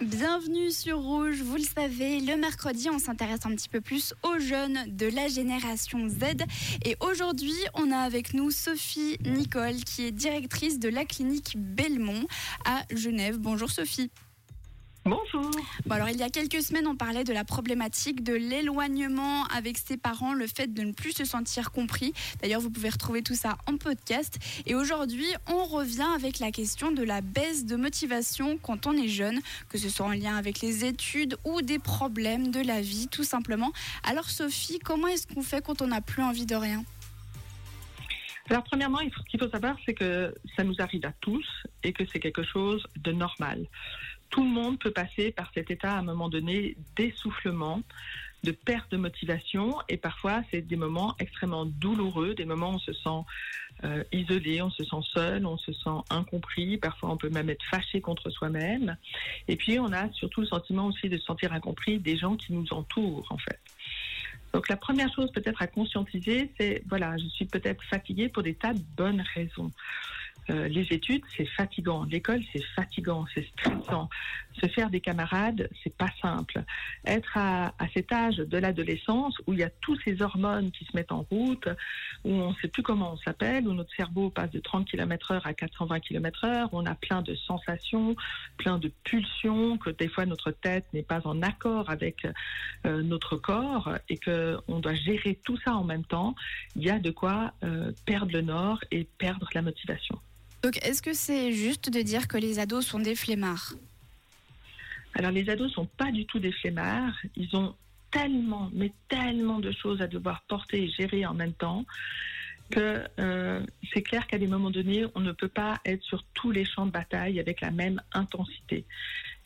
Bienvenue sur Rouge, vous le savez, le mercredi on s'intéresse un petit peu plus aux jeunes de la génération Z et aujourd'hui on a avec nous Sophie Nicole qui est directrice de la clinique Belmont à Genève. Bonjour Sophie. Bonjour. Bon alors il y a quelques semaines on parlait de la problématique de l'éloignement avec ses parents, le fait de ne plus se sentir compris. D'ailleurs vous pouvez retrouver tout ça en podcast. Et aujourd'hui on revient avec la question de la baisse de motivation quand on est jeune, que ce soit en lien avec les études ou des problèmes de la vie tout simplement. Alors Sophie, comment est-ce qu'on fait quand on n'a plus envie de rien? Alors premièrement, ce qu'il faut savoir, c'est que ça nous arrive à tous et que c'est quelque chose de normal. Tout le monde peut passer par cet état à un moment donné d'essoufflement, de perte de motivation et parfois c'est des moments extrêmement douloureux, des moments où on se sent euh, isolé, on se sent seul, on se sent incompris, parfois on peut même être fâché contre soi-même. Et puis on a surtout le sentiment aussi de se sentir incompris des gens qui nous entourent en fait. Donc la première chose peut-être à conscientiser, c'est voilà, je suis peut-être fatiguée pour des tas de bonnes raisons. Euh, les études, c'est fatigant. L'école, c'est fatigant, c'est stressant. Se faire des camarades, c'est pas simple. Être à, cet âge de l'adolescence où il y a tous ces hormones qui se mettent en route, où on ne sait plus comment on s'appelle, où notre cerveau passe de 30 km heure à 420 km heure, on a plein de sensations, plein de pulsions, que des fois notre tête n'est pas en accord avec euh, notre corps et que on doit gérer tout ça en même temps. Il y a de quoi euh, perdre le nord et perdre la motivation. Donc est-ce que c'est juste de dire que les ados sont des flemmards Alors les ados sont pas du tout des flemmards, ils ont tellement, mais tellement de choses à devoir porter et gérer en même temps que euh, c'est clair qu'à des moments donnés, on ne peut pas être sur tous les champs de bataille avec la même intensité.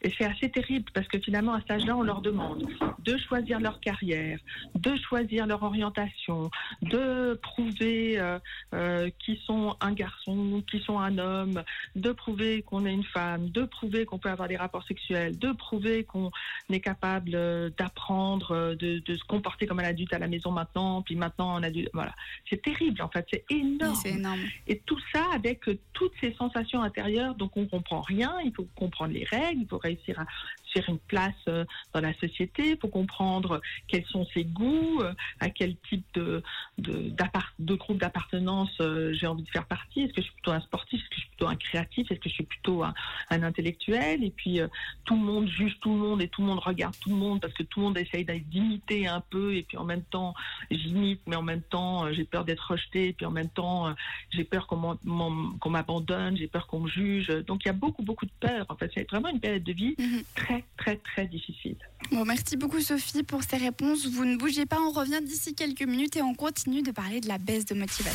Et c'est assez terrible parce que finalement, à cet âge-là, on leur demande de choisir leur carrière, de choisir leur orientation, de prouver euh, euh, qu'ils sont un garçon, qu'ils sont un homme, de prouver qu'on est une femme, de prouver qu'on peut avoir des rapports sexuels, de prouver qu'on est capable euh, d'apprendre, euh, de, de, se comporter comme un adulte à la maison maintenant, puis maintenant on adulte. Voilà, c'est terrible en fait, c'est énorme. Oui, énorme. Et tout ça avec toutes ces sensations intérieures, donc on comprend rien. Il faut comprendre les règles, il faut réussir à faire une place dans la société, faut comprendre quels sont ses goûts, à quel type de, de, de groupe d'appartenance j'ai envie de faire partie. Est-ce que je suis plutôt un sportif? Est-ce que je suis plutôt un créatif? Est-ce que je suis plutôt un, intellectuel? Et puis tout le monde juge tout le monde et tout le monde regarde tout le monde parce que tout le monde essaye d'imiter un peu et puis en même temps j'imite mais en même temps j'ai peur d'être rejeté et puis en même temps j'ai peur qu'on qu'on m'abandonne, j'ai peur qu'on me juge. Donc il y a beaucoup beaucoup de peur. En fait, c'est vraiment une période de vie Mhm. très très très difficile. Bon, merci beaucoup Sophie pour ces réponses. Vous ne bougez pas, on revient d'ici quelques minutes et on continue de parler de la baisse de motivation.